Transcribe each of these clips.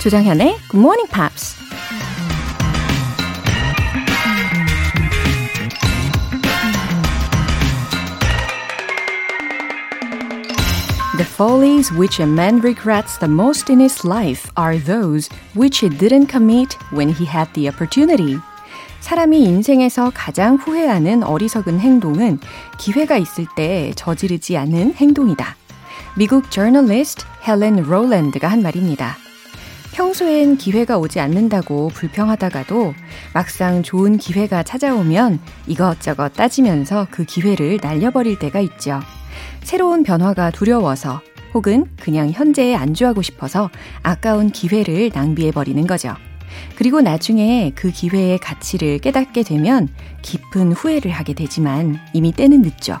조장현의 Good Morning Pops. The follies which a man regrets the most in his life are those which he didn't commit when he had the opportunity. 사람이 인생에서 가장 후회하는 어리석은 행동은 기회가 있을 때 저지르지 않은 행동이다. 미국 저널리스트 헬렌 롤랜드가 한 말입니다. 평소엔 기회가 오지 않는다고 불평하다가도 막상 좋은 기회가 찾아오면 이것저것 따지면서 그 기회를 날려버릴 때가 있죠. 새로운 변화가 두려워서 혹은 그냥 현재에 안주하고 싶어서 아까운 기회를 낭비해버리는 거죠. 그리고 나중에 그 기회의 가치를 깨닫게 되면 깊은 후회를 하게 되지만 이미 때는 늦죠.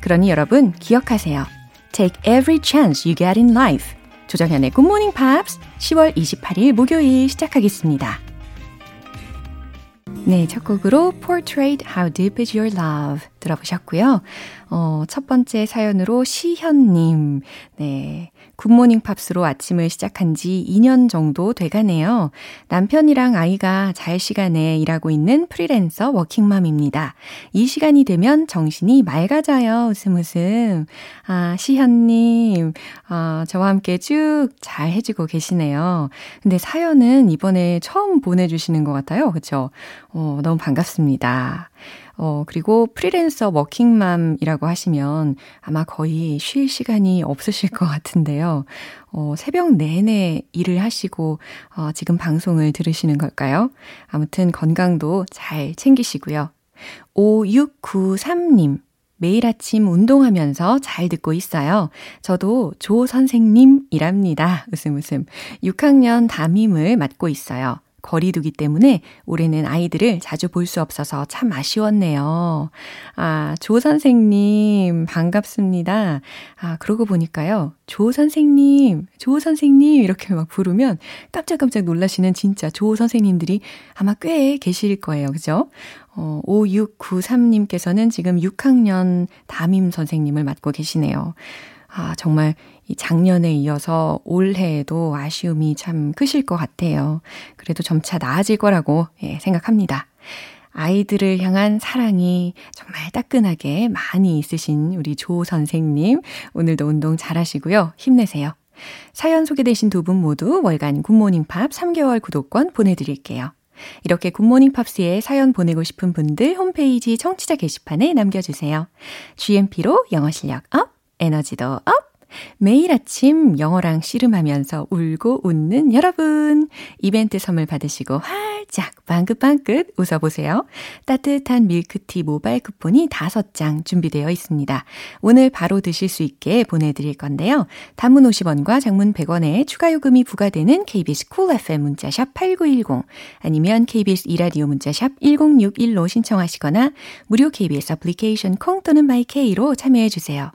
그러니 여러분 기억하세요. Take every chance you get in life. 조정현의 Good Morning Pops 10월 28일 목요일 시작하겠습니다. 네, 첫 곡으로 Portrait How Deep Is Your Love 들어보셨고요. 어, 첫 번째 사연으로 시현님. 네. 굿모닝 팝스로 아침을 시작한 지 2년 정도 돼가네요. 남편이랑 아이가 잘 시간에 일하고 있는 프리랜서 워킹맘입니다. 이 시간이 되면 정신이 맑아져요. 웃음 웃음. 아, 시현님. 아, 저와 함께 쭉 잘 해주고 계시네요. 근데 사연은 이번에 처음 보내주시는 것 같아요. 그쵸? 어, 너무 반갑습니다. 어, 그리고 프리랜서 워킹맘이라고 하시면 아마 거의 쉴 시간이 없으실 것 같은데요. 어, 새벽 내내 일을 하시고, 어, 지금 방송을 들으시는 걸까요? 아무튼 건강도 잘 챙기시고요. 5693님. 매일 아침 운동하면서 잘 듣고 있어요. 저도 조 선생님이랍니다. 웃음 웃음. 6학년 담임을 맡고 있어요. 거리두기 때문에 올해는 아이들을 자주 볼 수 없어서 참 아쉬웠네요. 아, 조 선생님, 반갑습니다. 아, 그러고 보니까요. 조 선생님, 조 선생님, 이렇게 막 부르면 깜짝깜짝 놀라시는 진짜 조 선생님들이 아마 꽤 계실 거예요. 그죠? 어, 5693님께서는 지금 6학년 담임 선생님을 맡고 계시네요. 아, 정말 이 작년에 이어서 올해에도 아쉬움이 참 크실 것 같아요. 그래도 점차 나아질 거라고 예, 생각합니다. 아이들을 향한 사랑이 정말 따끈하게 많이 있으신 우리 조 선생님. 오늘도 운동 잘 하시고요. 힘내세요. 사연 소개되신 두 분 모두 월간 굿모닝 팝스 3개월 구독권 보내드릴게요. 이렇게 굿모닝 팝스에 사연 보내고 싶은 분들 홈페이지 청취자 게시판에 남겨주세요. GMP로 영어 실력 up, 에너지도 up! 매일 아침 영어랑 씨름하면서 울고 웃는 여러분. 이벤트 선물 받으시고 활짝 방긋방긋 웃어보세요. 따뜻한 밀크티 모바일 쿠폰이 5장 준비되어 있습니다. 오늘 바로 드실 수 있게 보내드릴 건데요. 단문 50원과 장문 100원에 추가 요금이 부과되는 KBS cool cool FM 문자샵 8910 아니면 KBS 이라디오 문자샵 1061로 신청하시거나 무료 KBS 애플리케이션 콩 또는 my K로 참여해주세요.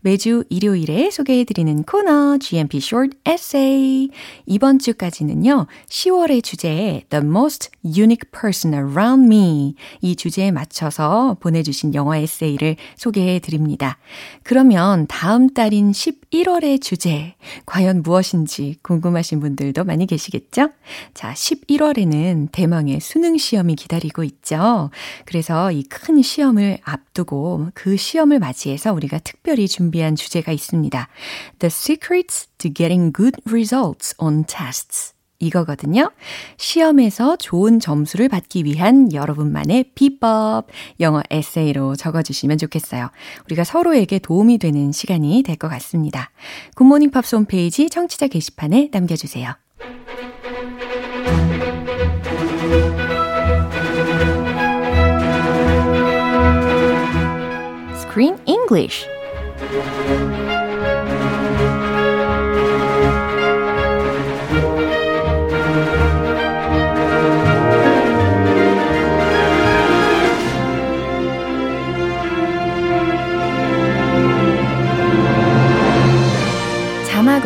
매주 일요일에 소개해드리는 코너 GMP Short Essay. 이번 주까지는요, 10월의 주제에 The Most Unique Person Around Me 이 주제에 맞춰서 보내주신 영어 에세이를 소개해드립니다. 그러면 다음 달인 11월의 주제, 과연 무엇인지 궁금하신 분들도 많이 계시겠죠? 자, 11월에는 대망의 수능 시험이 기다리고 있죠. 그래서 이 큰 시험을 앞두고 그 시험을 맞이해서 우리가 특별히 준비한 주제가 있습니다. The secrets to getting good results on tests. 이거거든요. 시험에서 좋은 점수를 받기 위한 여러분만의 비법, 영어 에세이로 적어주시면 좋겠어요. 우리가 서로에게 도움이 되는 시간이 될 것 같습니다. 굿모닝 팝스 홈페이지 청취자 게시판에 남겨주세요. Screen English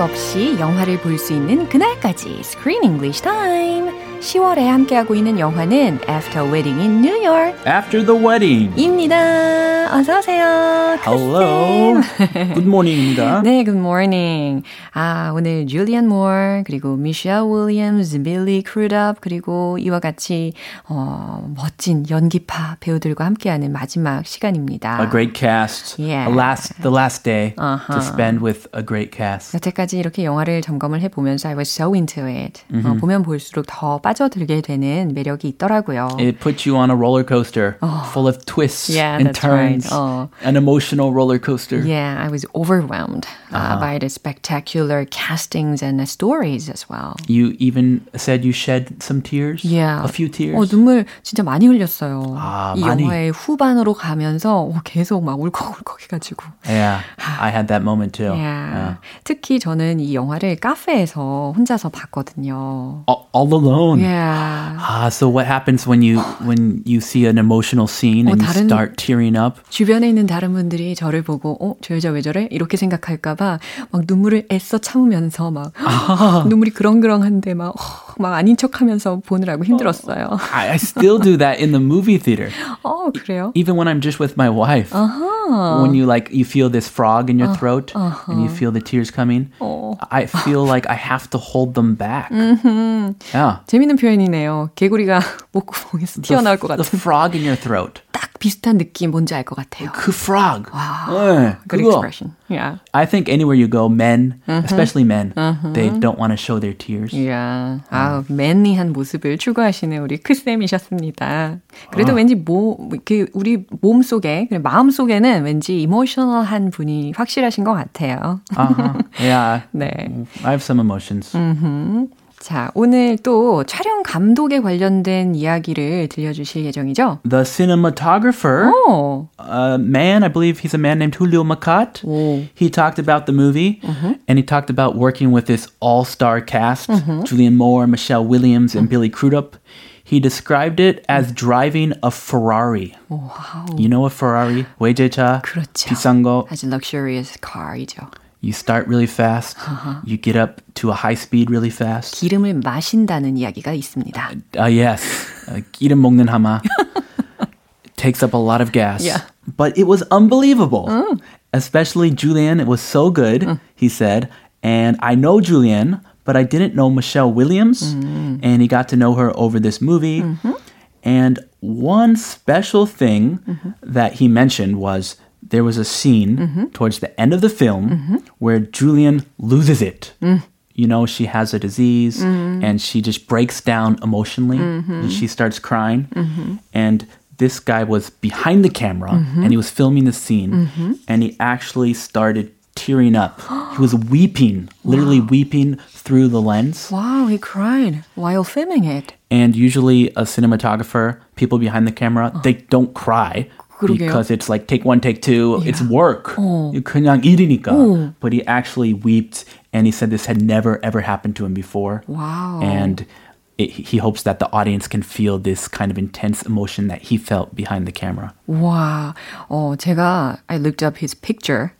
없이 영화를 볼 수 있는 그날까지 Screen English Time. 10월에 함께하고 있는 영화는 After Wedding in New York After the wedding. 입니다. 어서 오세요. Hello. Good morning입니다. 네, good morning. 아, 오늘 줄리안 모어, 그리고 미셸 윌리엄스, 빌리 크루답, 그리고 이와 같이 어, 멋진 연기파 배우들과 함께하는 마지막 시간입니다. A great cast. Yeah. A last, the last day Uh-huh. to spend with a great cast. 여태까지 이렇게 영화를 점검을 해보면서 I was so into it. 어, 보면 볼수록 더 빠져들게 되는 매력이 있더라고요. It puts you on a roller coaster full of twists Yeah, and that's right. turns. Oh. An emotional roller coaster. Yeah, I was overwhelmed uh, by the spectacular castings and the stories as well. You even said you shed some tears. Yeah. A few tears. 어, 눈물 진짜 많이 흘렸어요. 아, 이 많이. 영화의 후반으로 가면서 어, 계속 막 울컥울컥 해가지고. Yeah, I had that moment too. Yeah. 특히 저는 이 영화를 카페에서 혼자서 봤거든요. All, all alone. Yeah. Ah, so what happens when you when you see an emotional scene and 어, you 다른- start tearing up? 주변에 있는 다른 분들이 저를 보고 어, 저 여자 왜 저래? 이렇게 생각할까 봐 막 눈물을 애써 참으면서 막 눈물이 그렁그렁한데 막, 어, 막 아닌 척하면서 보느라고 힘들었어요. I, I still do that in the movie theater. 어, 그래요? Even when I'm just with my wife. When you like you feel this frog in your throat and you feel the tears coming. I feel like I have to hold them back. Yeah. 재밌는 표현이네요. 개구리가 목구멍에서 튀어나올 것 The 같은 frog in your throat. 딱 비슷한 느낌 뭔지 알 것 같아요. 그 frog. 와, 네, good 그거. expression. Yeah. I think anywhere you go, men, especially men, they don't want to show their tears. 이야, 아, 맨리한 모습을 추구하시는 우리 크쌤이셨습니다. 그래도 왠지 모, 그 우리 몸 속에, 마음 속에는 왠지 이모셔널한 분이 확실하신 것 같아요. Uh-huh. Yeah. 네. I have some emotions. 자, 오늘 또 촬영 감독에 관련된 이야기를 들려주실 예정이죠? The cinematographer, 오, a man, I believe he's a man named Julio Macat. 오. He talked about the movie and he talked about working with this all star cast Julian Moore, Michelle Williams, and Billy Crudup. He described it as driving a Ferrari. You know a Ferrari? 외제차, 그렇죠. 비싼 거. 아주 luxurious car이죠. You start really fast. You get up to a high speed really fast. 기름을 마신다는 이야기가 있습니다. Uh, yes. Uh, 기름 먹는 하마. Takes up a lot of gas. Yeah. But it was unbelievable. Especially Julian. It was so good, he said. And I know Julian, but I didn't know Michelle Williams. And he got to know her over this movie. And one special thing that he mentioned was there was a scene mm-hmm. towards the end of the film mm-hmm. where Julian loses it. Mm. You know, she has a disease mm-hmm. and she just breaks down emotionally and she starts crying. And this guy was behind the camera and he was filming the scene and he actually started tearing up. he was weeping, literally weeping through the lens. Wow, he cried while filming it. And usually a cinematographer, people behind the camera, they uh-huh. don't cry 그러게요. because it's like take one, take two, it's work. 그냥 일이니까. But he actually wept and he said this had never ever happened to him before. Wow. And it, he hopes that the audience can feel this kind of intense emotion that he felt behind the camera. 와, 어, 제가 I looked up his picture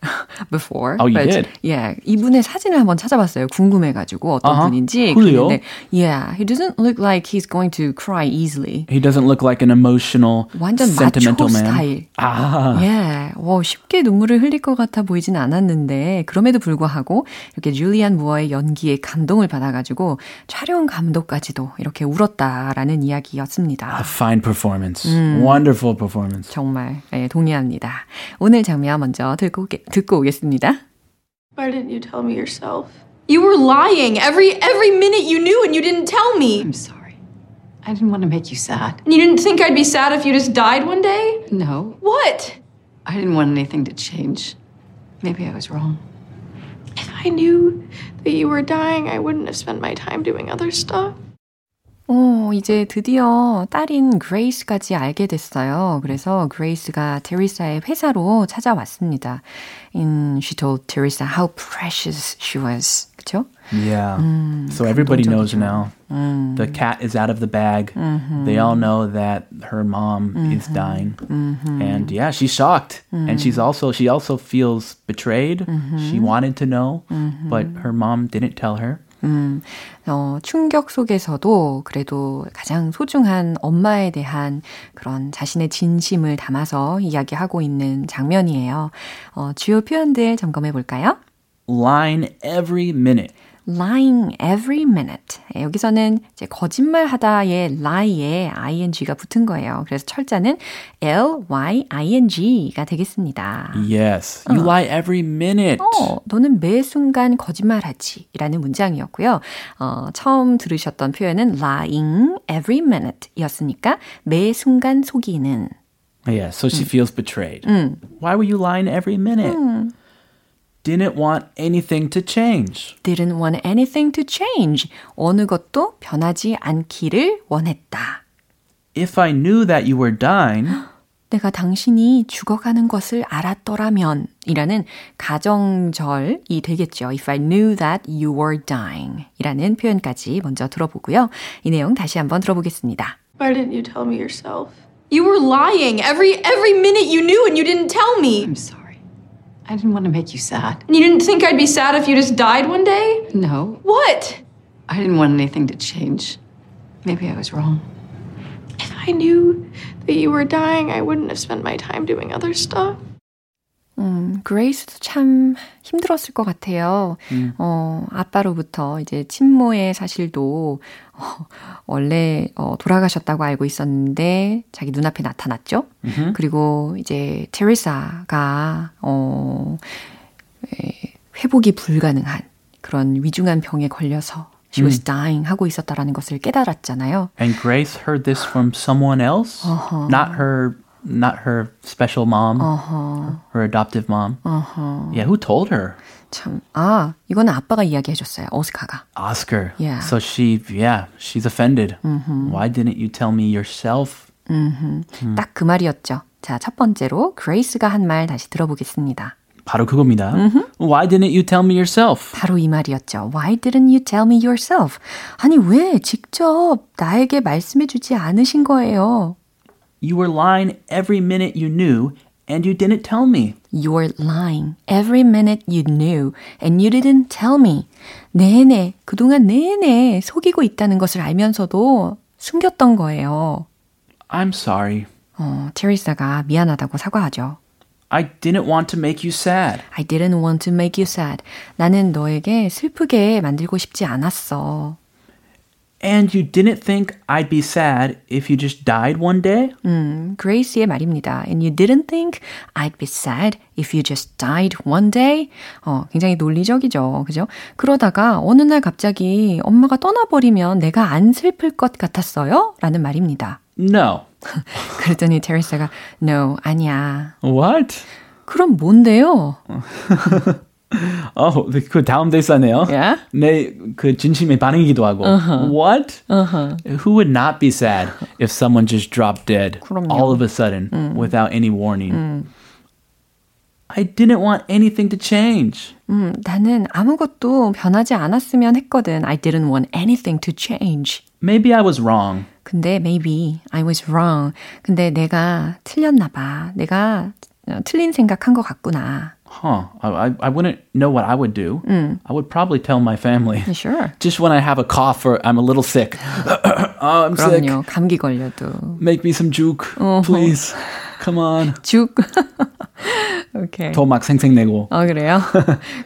before. Oh, you but, did? Yeah, 이분의 사진을 한번 찾아봤어요. 궁금해 가지고 어떤 Uh-huh. 분인지. 그래요? 그랬는데, yeah, he doesn't look like he's going to cry easily. He doesn't look like an emotional, 완전 sentimental man. 스타일. 아, 예, 와, 쉽게 눈물을 흘릴 것 같아 보이진 않았는데 그럼에도 불구하고 이렇게 줄리안 무어의 연기에 감동을 받아 가지고 촬영 감독까지도 이렇게 울었다라는 이야기였습니다. a fine performance. Wonderful performance. 정말 예, 동의합니다. 오늘 장면 먼저 듣고, 오게- 듣고 오겠습니다. Why didn't you tell me yourself? You were lying every every minute you knew and you didn't tell me. I'm sorry. I didn't want to make you sad. And you didn't think I'd be sad if you just died one day? No, What? I didn't want anything to change. Maybe I was wrong. If I knew that you were dying, I wouldn't have spent my time doing other stuff. 오, 이제 드디어 딸인 그레이스까지 알게 됐어요. 그래서 그레이스가 테리사의 회사로 찾아왔습니다. And she told Teresa how precious she was. 그쵸? Yeah. so everybody knows now. The cat is out of the bag. They all know that her mom is dying. And yeah, she's shocked. And she's also she also feels betrayed. She wanted to know, but her mom didn't tell her. 음, 어, 충격 속에서도 그래도 가장 소중한 엄마에 대한 그런 자신의 진심을 담아서 이야기하고 있는 장면이에요. 어, 주요 표현들 점검해 볼까요? Line every minute. Lying every minute. 여기서는 이제 거짓말하다의 lie에 ing가 붙은 거예요. 그래서 철자는 l-y-i-n-g가 되겠습니다. Yes. You lie every minute. 어, 너는 매 순간 거짓말하지 라는 문장이었고요. 어, 처음 들으셨던 표현은 lying every minute 이었으니까 매 순간 속이는. Yeah, so she feels betrayed. Why were you lying every minute? Didn't want anything to change. didn't want anything to change. 어느 것도 변하지 않기를 원했다. If I knew that you were dying, 내가 당신이 죽어가는 것을 알았더라면 이라는 가정절이 되겠죠. If I knew that you were dying 이라는 표현까지 먼저 들어보고요. 이 내용 다시 한번 들어보겠습니다. Why didn't you tell me yourself? You were lying every every minute you knew and you didn't tell me. I'm sorry. I didn't want to make you sad. And you didn't think I'd be sad if you just died one day? No, What? I didn't want anything to change. Maybe I was wrong. If I knew that you were dying, I wouldn't have spent my time doing other stuff. 음, 그레이스도 참 힘들었을 것 같아요. 어, 아빠로부터 이제 친모의 사실도 어, 원래 어, 돌아가셨다고 알고 있었는데 자기 눈앞에 나타났죠. 그리고 이제 테레사가 어, 에, 회복이 불가능한 그런 위중한 병에 걸려서 she was dying 하고 있었다라는 것을 깨달았잖아요. and Grace heard this from someone else, not her, not her special mom, her adoptive mom. Yeah, who told her? 참, 아, 이거는 아빠가 이야기해줬어요. 오스카가. Oscar. Yeah. So she, yeah, she's offended. Why didn't you tell me yourself? 딱그 말이었죠. 자, 첫 번째로 그레이스가 한 말 다시 들어보겠습니다. 바로 그겁니다. Why didn't you tell me yourself? 바로 이 말이었죠. Why didn't you tell me yourself? 아니, 왜 직접 나에게 말씀해 주지 않으신 거예요? You were lying every minute you knew, and you didn't tell me. You're lying every minute you knew and you didn't tell me. 내내, 그동안 내내 속이고 있다는 것을 알면서도 숨겼던 거예요. I'm sorry. 어, 테리사가 미안하다고 사과하죠. I didn't want to make you sad. I didn't want to make you sad. 나는 너에게 슬프게 만들고 싶지 않았어. And you didn't think I'd be sad if you just died one day? 음, 그레이스의 말입니다. And you didn't think I'd be sad if you just died one day? 어, 굉장히 논리적이죠. 그죠? 그러다가 어느 날 갑자기 엄마가 떠나버리면 내가 안 슬플 것 같았어요? 라는 말입니다. No. 그랬더니 테레사가 No, 아니야. What? 그럼 뭔데요? 어, 그 다음 대사네요. Yeah? 내그 진심의 반응이기도 하고. What? Who would not be sad if someone just dropped dead 그럼요. all of a sudden without any warning? I didn't want anything to change. 음, 나는 아무것도 변하지 않았으면 했거든. I didn't want anything to change. Maybe I was wrong. 근데 maybe I was wrong. 근데 내가 틀렸나 봐. 내가 어, 틀린 생각한 것 같구나. Huh. I, I, I wouldn't know what I would do. I would probably tell my family. Sure. Just when I have a cough or I'm a little sick. oh, I'm sick. 그럼요. 감기 걸려도. Make me some juke, please. Come on. 죽. 오케이. 더 막 생생내고. 어, 그래요?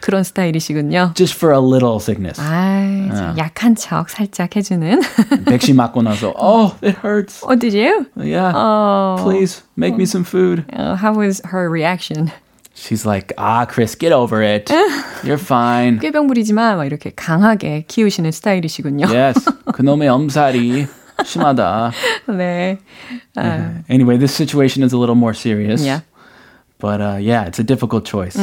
그런 스타일이시군요. Just for a little sickness. 아이, 참 약한 척 살짝 해주는. 백신 맞고 나서, oh, it hurts. oh, did you? Yeah. Oh. Please make me some food. Uh, how was her reaction? She's like, ah, Chris, get over it. You're fine. 꾀병 부리지 마. 막 이렇게 강하게 키우시는 스타일이시군요. Yes. 그놈의 엄살이 심하다. 네. 아, Anyway, this situation is a little more serious. Yeah. But uh, yeah, it's a difficult choice.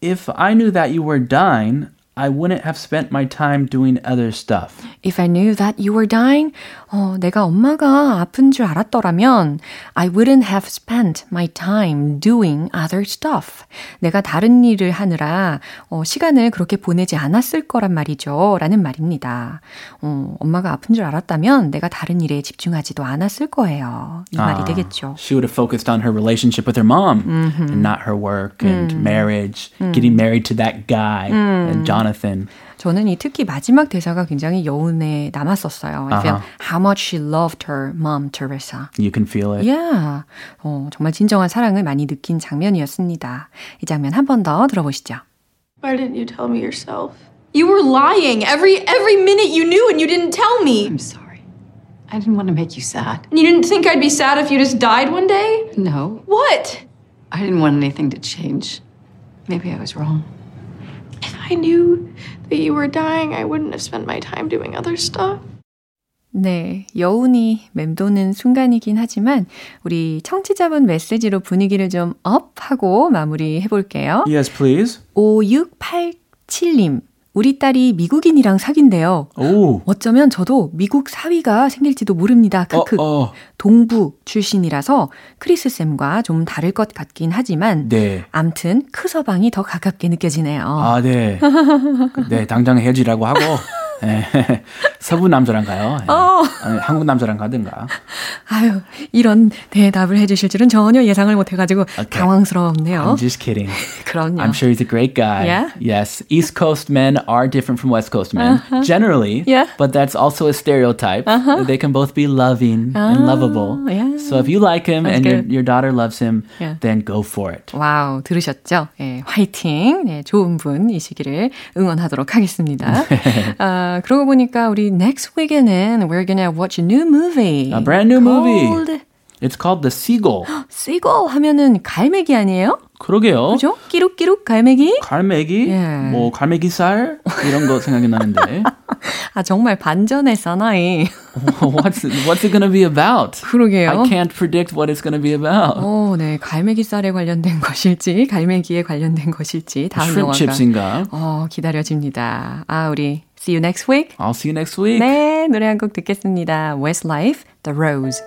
If I knew that you were dying, I wouldn't have spent my time doing other stuff. If I knew that you were dying, 어, 내가 엄마가 아픈 줄 알았더라면 I wouldn't have spent my time doing other stuff. 내가 다른 일을 하느라 어, 시간을 그렇게 보내지 않았을 거란 말이죠. 라는 말입니다. 어, 엄마가 아픈 줄 알았다면 내가 다른 일에 집중하지도 않았을 거예요. 이 말이 되겠죠. She would have focused on her relationship with her mom and not her work and marriage, getting married to that guy, and Jonathan. kind of thin. 저는 이 특히 마지막 대사가 굉장히 여운에 남았었어요. I feel Uh-huh. how much she loved her mom, Teresa. You can feel it. Yeah. 어, 정말 진정한 사랑을 많이 느낀 장면이었습니다. 이 장면 한 번 더 들어보시죠. Why didn't you tell me yourself? You were lying every every minute you knew and you didn't tell me. I'm sorry. I didn't want to make you sad. And you didn't think I'd be sad if you just died one day? No, What? I didn't want anything to change. Maybe I was wrong. If I knew that you were dying, I wouldn't have spent my time doing other stuff. 네, 여운이 맴도는 순간이긴 하지만 우리 청취자분 메시지로 분위기를 좀 업하고 마무리해 볼게요. Yes, please. 5687님, 우리 딸이 미국인이랑 사귄대요. Oh. 어쩌면 저도 미국 사위가 생길지도 모릅니다. 크크. 어, 어. 동부 출신이라서 크리스 쌤과 좀 다를 것 같긴 하지만 네. 암튼 크서방이 더 가깝게 느껴지네요. 아, 네. 네, 당장 헤어지라고 하고. 네. 서부 남자랑 가요. 네. 어. 한국 남자랑 가든가. 아유, 이런 대답을 해주실 줄은 전혀 예상을 못해가지고 당황스럽네요. I'm just kidding. 그럼요. I'm sure he's a great guy. Yeah? Yes. East Coast men are different from West Coast men, generally. Yeah. But that's also a stereotype. They can both be loving and lovable. yeah. So if you like him That's and your, your daughter loves him, Yeah. then go for it. 와우, 들으셨죠? 예, 화이팅! 네, 좋은 분이시기를 응원하도록 하겠습니다. 아, 그러고 보니까 우리 next week에는 we're gonna watch a new movie. A brand new movie. called It's called The Seagull. Seagull 하면은 갈매기 아니에요? 그러게요. 그죠? 끼룩끼룩 갈매기? 갈매기, 예. 뭐 갈매기 살 이런 거 생각이 나는데. 아, 정말 사나이. what's it, what's it gonna be about? 그러게요. I can't predict what it's gonna be about. 오, 네. 갈매기살에 관련된 것일지, 갈매기에 관련된 것일지, 다음 Shrimp 영화가. chips인가? 어, 기다려집니다. 아, 우리 see you next week. I'll see you next week. 네, 노래 한 곡 듣겠습니다. Westlife, The Rose.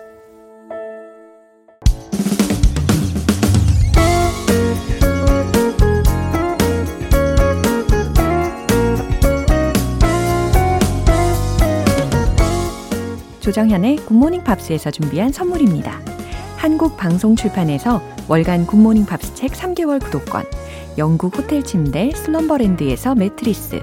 조정현의 굿모닝 팝스에서 준비한 선물입니다. 한국 방송 출판에서 월간 굿모닝 팝스 책 3개월 구독권, 영국 호텔 침대 슬럼버랜드에서 매트리스,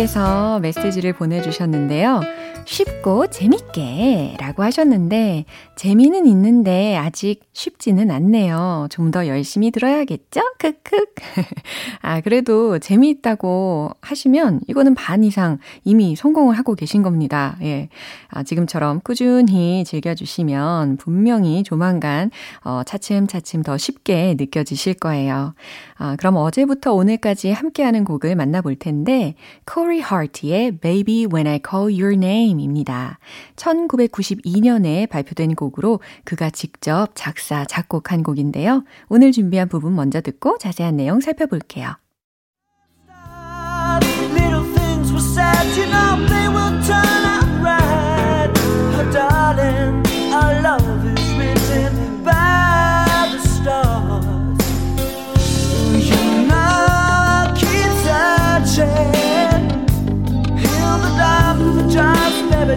님께서) 메시지를 보내주셨는데요 쉽고 재밌게 라고 하셨는데 재미는 있는데 아직 쉽지는 않네요. 좀 더 열심히 들어야겠죠? 크크. 아 그래도 재미있다고 하시면 이거는 반 이상 이미 성공을 하고 계신 겁니다. 예. 아, 지금처럼 꾸준히 즐겨주시면 분명히 조만간 어, 차츰차츰 더 쉽게 느껴지실 거예요. 아, 그럼 어제부터 오늘까지 함께하는 곡을 만나볼 텐데 Corey Hart의 Baby When I Call Your Name. 1992년에 발표된 곡으로 그가 직접 작사, 작곡한 곡인데요. 오늘 준비한 부분 먼저 듣고 자세한 내용 살펴볼게요. Little things were said, you know they will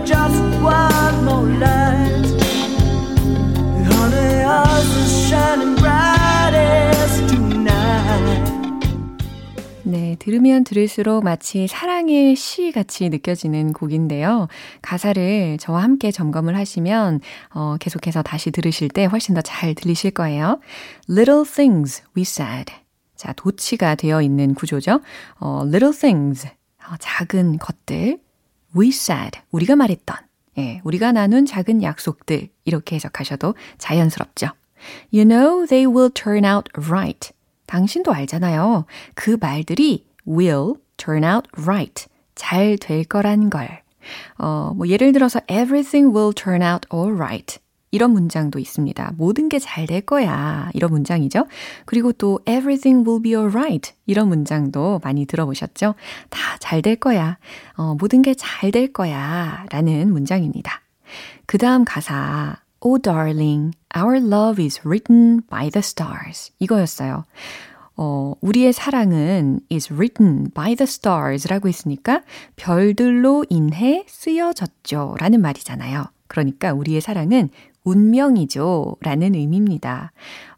just, maybe just one more light. Honey, ours is shining brightest tonight. 네, 들으면 들을수록 마치 사랑의 시 같이 느껴지는 곡인데요. 가사를 저와 함께 점검을 하시면 어, 계속해서 다시 들으실 때 훨씬 더 잘 들리실 거예요. Little things we said. 자, 도치가 되어 있는 구조죠. 어, little things. 어, 작은 것들. We said. 우리가 말했던. 예, 우리가 나눈 작은 약속들. 이렇게 해석하셔도 자연스럽죠. You know they will turn out right. 당신도 알잖아요. 그 말들이 will turn out right. 잘 될 거란 걸. 어, 뭐 예를 들어서 everything will turn out alright. 이런 문장도 있습니다. 모든 게 잘 될 거야. 이런 문장이죠. 그리고 또 everything will be alright. 이런 문장도 많이 들어보셨죠? 다 잘 될 거야. 어, 모든 게 잘 될 거야. 라는 문장입니다. 그 다음 가사. Oh darling, our love is written by the stars. 이거였어요. 어, 우리의 사랑은 is written by the stars 라고 했으니까 별들로 인해 쓰여졌죠. 라는 말이잖아요. 그러니까 우리의 사랑은 운명이죠. 라는 의미입니다.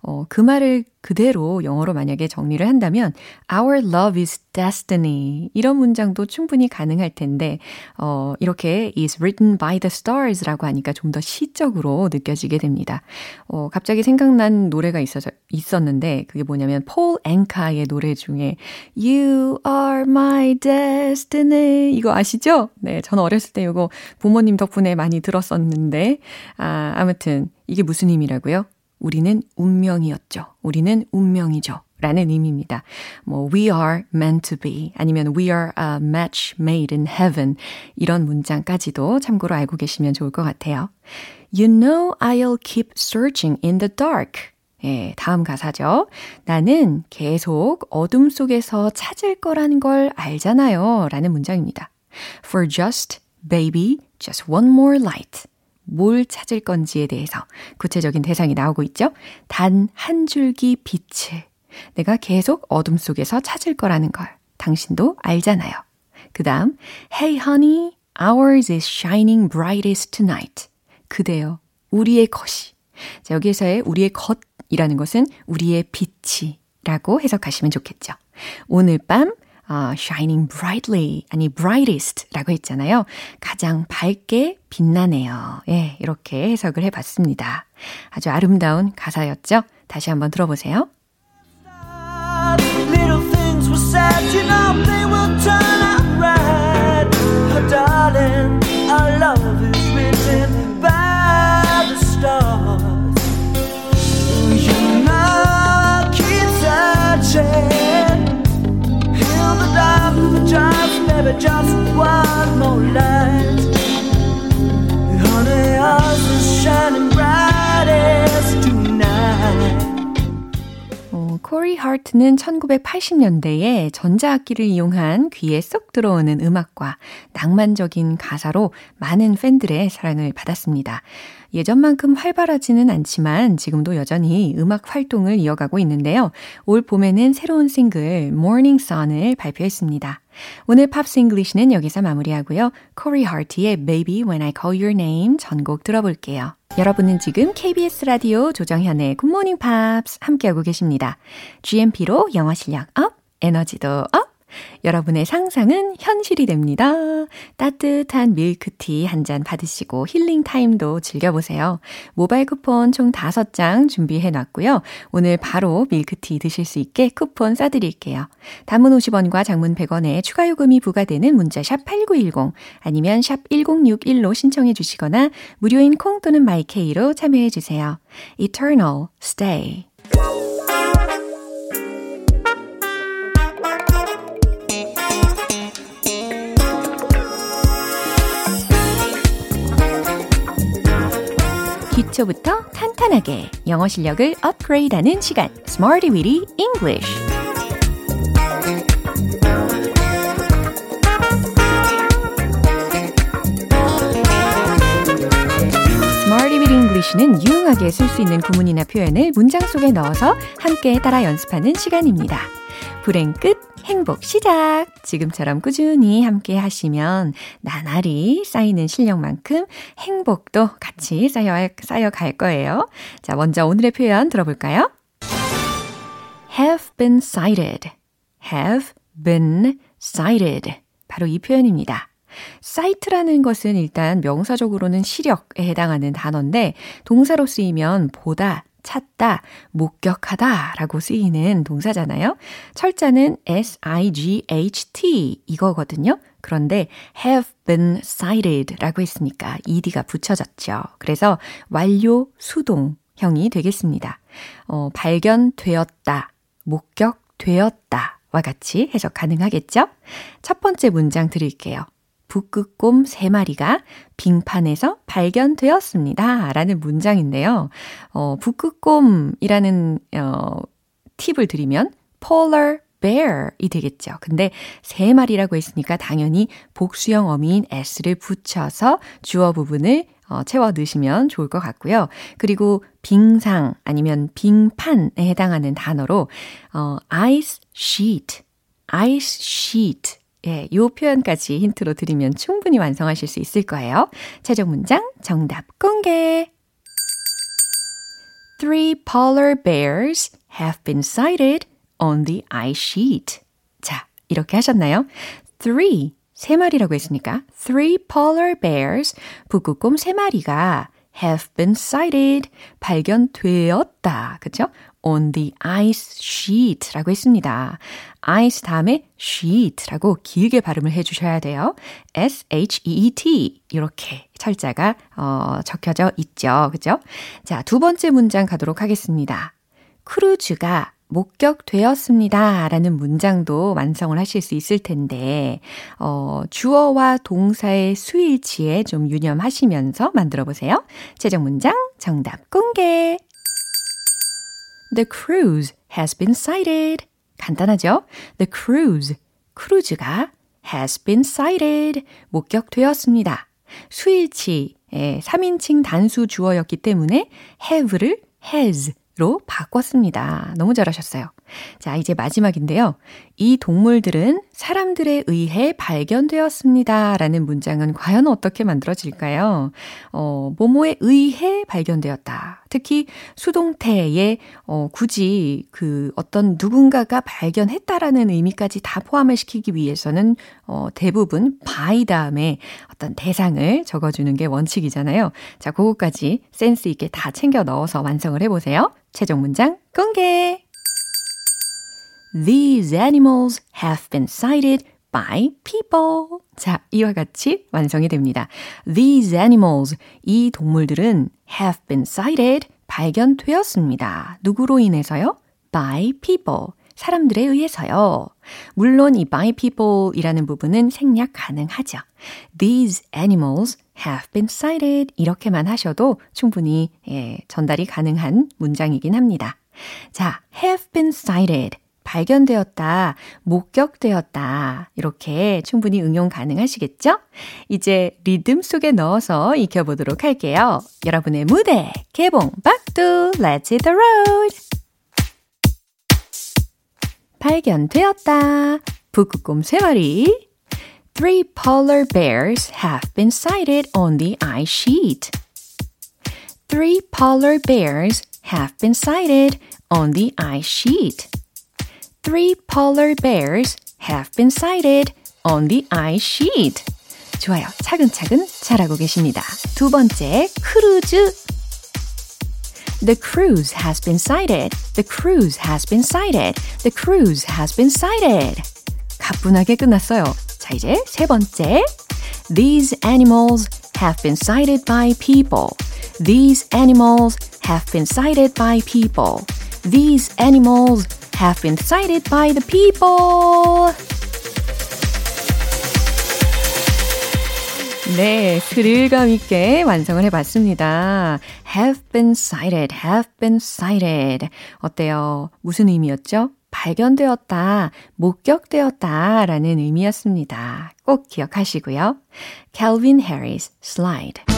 어, 그 말을 그대로 영어로 만약에 정리를 한다면 Our love is destiny 이런 문장도 충분히 가능할 텐데 어, 이렇게 is written by the stars 라고 하니까 좀 더 시적으로 느껴지게 됩니다. 어, 갑자기 생각난 노래가 있어서, 있었는데 그게 뭐냐면 폴 앵카의 노래 중에 You are my destiny 이거 아시죠? 네, 저는 어렸을 때 이거 부모님 덕분에 많이 들었었는데 아, 아무튼 이게 무슨 의미라고요? 우리는 운명이었죠. 우리는 운명이죠. 라는 의미입니다. 뭐, we are meant to be 아니면 we are a match made in heaven 이런 문장까지도 참고로 알고 계시면 좋을 것 같아요. You know I'll keep searching in the dark. 예, 다음 가사죠. 나는 계속 어둠 속에서 찾을 거라는 걸 알잖아요. 라는 문장입니다. For just, baby, just one more light. 뭘 찾을 건지에 대해서 구체적인 대상이 나오고 있죠. 단 한 줄기 빛을 내가 계속 어둠 속에서 찾을 거라는 걸 당신도 알잖아요. 그 다음, Hey honey, ours is shining brightest tonight. 그대여, 우리의 것이. 자, 여기에서의 우리의 것이라는 것은 우리의 빛이 라고 해석하시면 좋겠죠. 오늘 밤 어, shining brightly, 아니 brightest 라고 했잖아요. 가장 밝게 빛나네요. 예, 이렇게 해석을 해 봤습니다. 아주 아름다운 가사였죠? 다시 한번 들어보세요. Little things were said, you know they will turn 코리 하트는 1980년대에 전자악기를 이용한 귀에 쏙 들어오는 음악과 낭만적인 가사로 많은 팬들의 사랑을 받았습니다. 예전만큼 활발하지는 않지만 지금도 여전히 음악 활동을 이어가고 있는데요. 올 봄에는 새로운 싱글 Morning Sun을 발표했습니다. 오늘 Pops English는 여기서 마무리하고요. 코리 하트의 Baby When I Call Your Name 전곡 들어볼게요. 여러분은 지금 KBS 라디오 조정현의 굿모닝 팝스 함께하고 계십니다. GMP로 영어 실력 up, 에너지도 up! 여러분의 상상은 현실이 됩니다. 따뜻한 밀크티 한 잔 받으시고 힐링 타임도 즐겨보세요. 모바일 쿠폰 총 5장 준비해 놨고요. 오늘 바로 밀크티 드실 수 있게 쿠폰 싸드릴게요. 단문 50원과 장문 100원에 추가 요금이 부과되는 문자 샵 8910 아니면 샵 1061로 신청해 주시거나 무료인 콩 또는 my K로 참여해 주세요. Eternal Stay 기초부터 탄탄하게 영어 실력을 업그레이드하는 시간 Smarty Weedy English English는 유용하게 쓸 수 있는 구문이나 표현을 문장 속에 넣어서 함께 따라 연습하는 시간입니다. 불행 끝, 행복 시작! 지금처럼 꾸준히 함께 하시면 나날이 쌓이는 실력만큼 행복도 같이 쌓여, 쌓여갈 거예요. 자, 먼저 오늘의 표현 들어볼까요? have been sighted. have been sighted. 바로 이 표현입니다. sight라는 것은 일단 명사적으로는 시력에 해당하는 단어인데 동사로 쓰이면 보다, 찾다, 목격하다 라고 쓰이는 동사잖아요. 철자는 S-I-G-H-T 이거거든요. 그런데 have been sighted 라고 했으니까 ed가 붙여졌죠. 그래서 완료 수동형이 되겠습니다. 어, 발견되었다, 목격되었다 와 같이 해석 가능하겠죠? 첫 번째 문장 드릴게요. 북극곰 3마리가 빙판에서 발견되었습니다. 라는 문장인데요. 어, 북극곰이라는, 어, 팁을 드리면 polar bear이 되겠죠. 근데 세 마리라고 했으니까 당연히 복수형 어미인 s를 붙여서 주어 부분을 어, 채워 넣으시면 좋을 것 같고요. 그리고 빙상 아니면 빙판에 해당하는 단어로 어, ice sheet, ice sheet 예, 요 표현까지 힌트로 드리면 충분히 완성하실 수 있을 거예요. 최종 문장 정답 공개. Three polar bears have been sighted on the ice sheet. 자, 이렇게 하셨나요? Three, 세 마리라고 했으니까 three polar bears, 북극곰 세 마리가 have been sighted, 발견되었다. 그쵸? On the ice sheet라고 했습니다. ice 다음에 sheet라고 길게 발음을 해주셔야 돼요. S-H-E-E-T 이렇게 철자가 어, 적혀져 있죠. 그죠? 자, 두 번째 문장 가도록 하겠습니다. 크루즈가 목격되었습니다. 라는 문장도 완성을 하실 수 있을 텐데, 어, 주어와 동사의 수일치에 좀 유념하시면서 만들어 보세요. 최종 문장 정답 공개. The cruise has been sighted. 간단하죠? The cruise, 크루즈가 has been sighted. 목격되었습니다. 수일치, 예, 3인칭 단수 주어였기 때문에 have를 has 로 바꿨습니다. 너무 잘하셨어요. 자, 이제 마지막인데요. 이 동물들은 사람들에 의해 발견되었습니다. 라는 문장은 과연 어떻게 만들어질까요? 어, 모모에 의해 발견되었다. 특히 수동태에 어, 굳이 그 어떤 누군가가 발견했다라는 의미까지 다 포함을 시키기 위해서는 어, 대부분 by 다음에 어떤 대상을 적어주는 게 원칙이잖아요. 자, 그거까지 센스 있게 다 챙겨 넣어서 완성을 해보세요. 최종 문장 공개! These animals have been sighted by people. 자, 이와 같이 완성이 됩니다. These animals, 이 동물들은 have been sighted, 발견되었습니다. 누구로 인해서요? by people. 사람들에 의해서요. 물론 이 by people 이라는 부분은 생략 가능하죠. These animals have been sighted 이렇게만 하셔도 충분히 예, 전달이 가능한 문장이긴 합니다. 자, have been sighted 발견되었다, 목격되었다. 이렇게 충분히 응용 가능하시겠죠? 이제 리듬 속에 넣어서 익혀보도록 할게요. 여러분의 무대 개봉 박두 Let's hit the road! 발견되었다. 북극곰 세 마리. Three polar bears have been sighted on the ice sheet. Three polar bears have been sighted on the ice sheet. Three polar bears have been sighted on the ice sheet. 좋아요. 차근차근 잘하고 계십니다. 두 번째, 크루즈. The cruise has been sighted. The cruise has been sighted. The cruise has been sighted. 가뿐하게 끝났어요. 자, 이제 세 번째. These animals have been sighted by people. These animals have been sighted by people. These animals have been sighted by the people. 네, 스릴감 있게 완성을 해봤습니다. have been sighted, have been sighted. 어때요? 무슨 의미였죠? 발견되었다, 목격되었다 라는 의미였습니다. 꼭 기억하시고요. Calvin Harris, Slide.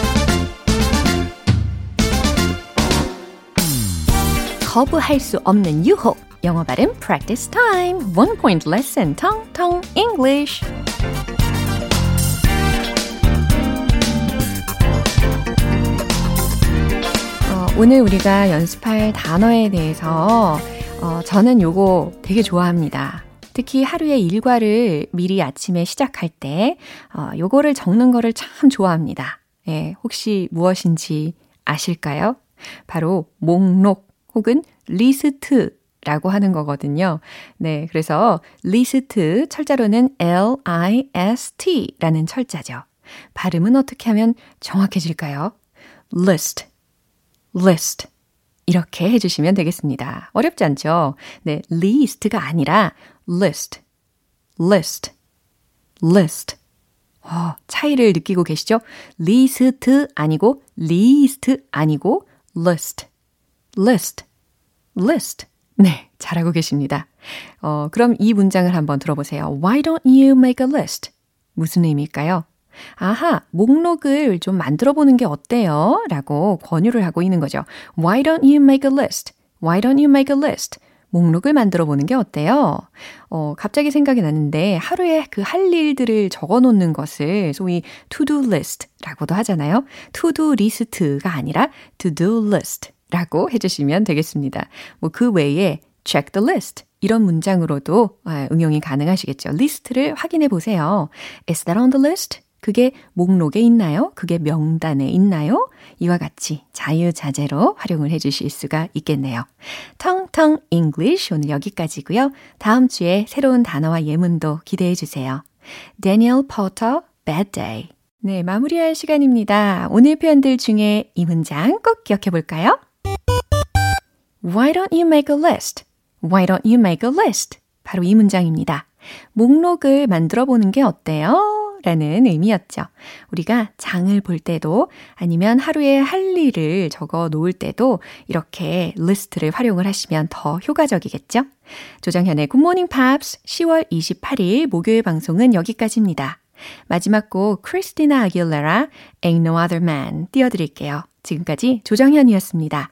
거부할 수 없는 유혹. 영어 발음 practice time. One point lesson. Tong Tong English. 어, 오늘 우리가 연습할 단어에 대해서 어, 저는 요거 되게 좋아합니다. 특히 하루의 일과를 미리 아침에 시작할 때 어, 요거를 적는 거를 참 좋아합니다. 예, 혹시 무엇인지 아실까요? 바로 목록 혹은 리스트라고 하는 거거든요. 네, 그래서 리스트 철자로는 L-I-S-T라는 철자죠. 발음은 어떻게 하면 정확해질까요? list, list. 이렇게 해주시면 되겠습니다. 어렵지 않죠? 네, 리스트가 아니라 list, list, list. 어, 차이를 느끼고 계시죠? 리스트 아니고 리스트 아니고 list. list. List. 네, 잘하고 계십니다. 어, 그럼 이 문장을 한번 들어보세요. Why don't you make a list? 무슨 의미일까요? 아하, 목록을 좀 만들어 보는 게 어때요? 라고 권유를 하고 있는 거죠. Why don't you make a list? Why don't you make a list? 목록을 만들어 보는 게 어때요? 어, 갑자기 생각이 났는데 하루에 그 할 일들을 적어 놓는 것을 소위 to-do list라고도 하잖아요. to-do list가 아니라 to-do list 라고 해주시면 되겠습니다. 뭐 그 외에 check the list 이런 문장으로도 응용이 가능하시겠죠. 리스트를 확인해 보세요. Is that on the list? 그게 목록에 있나요? 그게 명단에 있나요? 이와 같이 자유자재로 활용을 해 주실 수가 있겠네요. 텅텅 English 오늘 여기까지고요. 다음 주에 새로운 단어와 예문도 기대해 주세요. Daniel Porter, Bad Day. 네, 마무리할 시간입니다. 오늘 표현들 중에 이 문장 꼭 기억해 볼까요? Why don't you make a list? Why don't you make a list? 바로 이 문장입니다. 목록을 만들어 보는 게 어때요? 라는 의미였죠. 우리가 장을 볼 때도 아니면 하루에 할 일을 적어 놓을 때도 이렇게 리스트를 활용을 하시면 더 효과적이겠죠? 조정현의 굿모닝 팝스 10월 28일 목요일 방송은 여기까지입니다. 마지막 곡 크리스티나 아길레라 Ain't No Other Man 띄워드릴게요. 지금까지 조정현이었습니다.